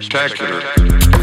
spectacular.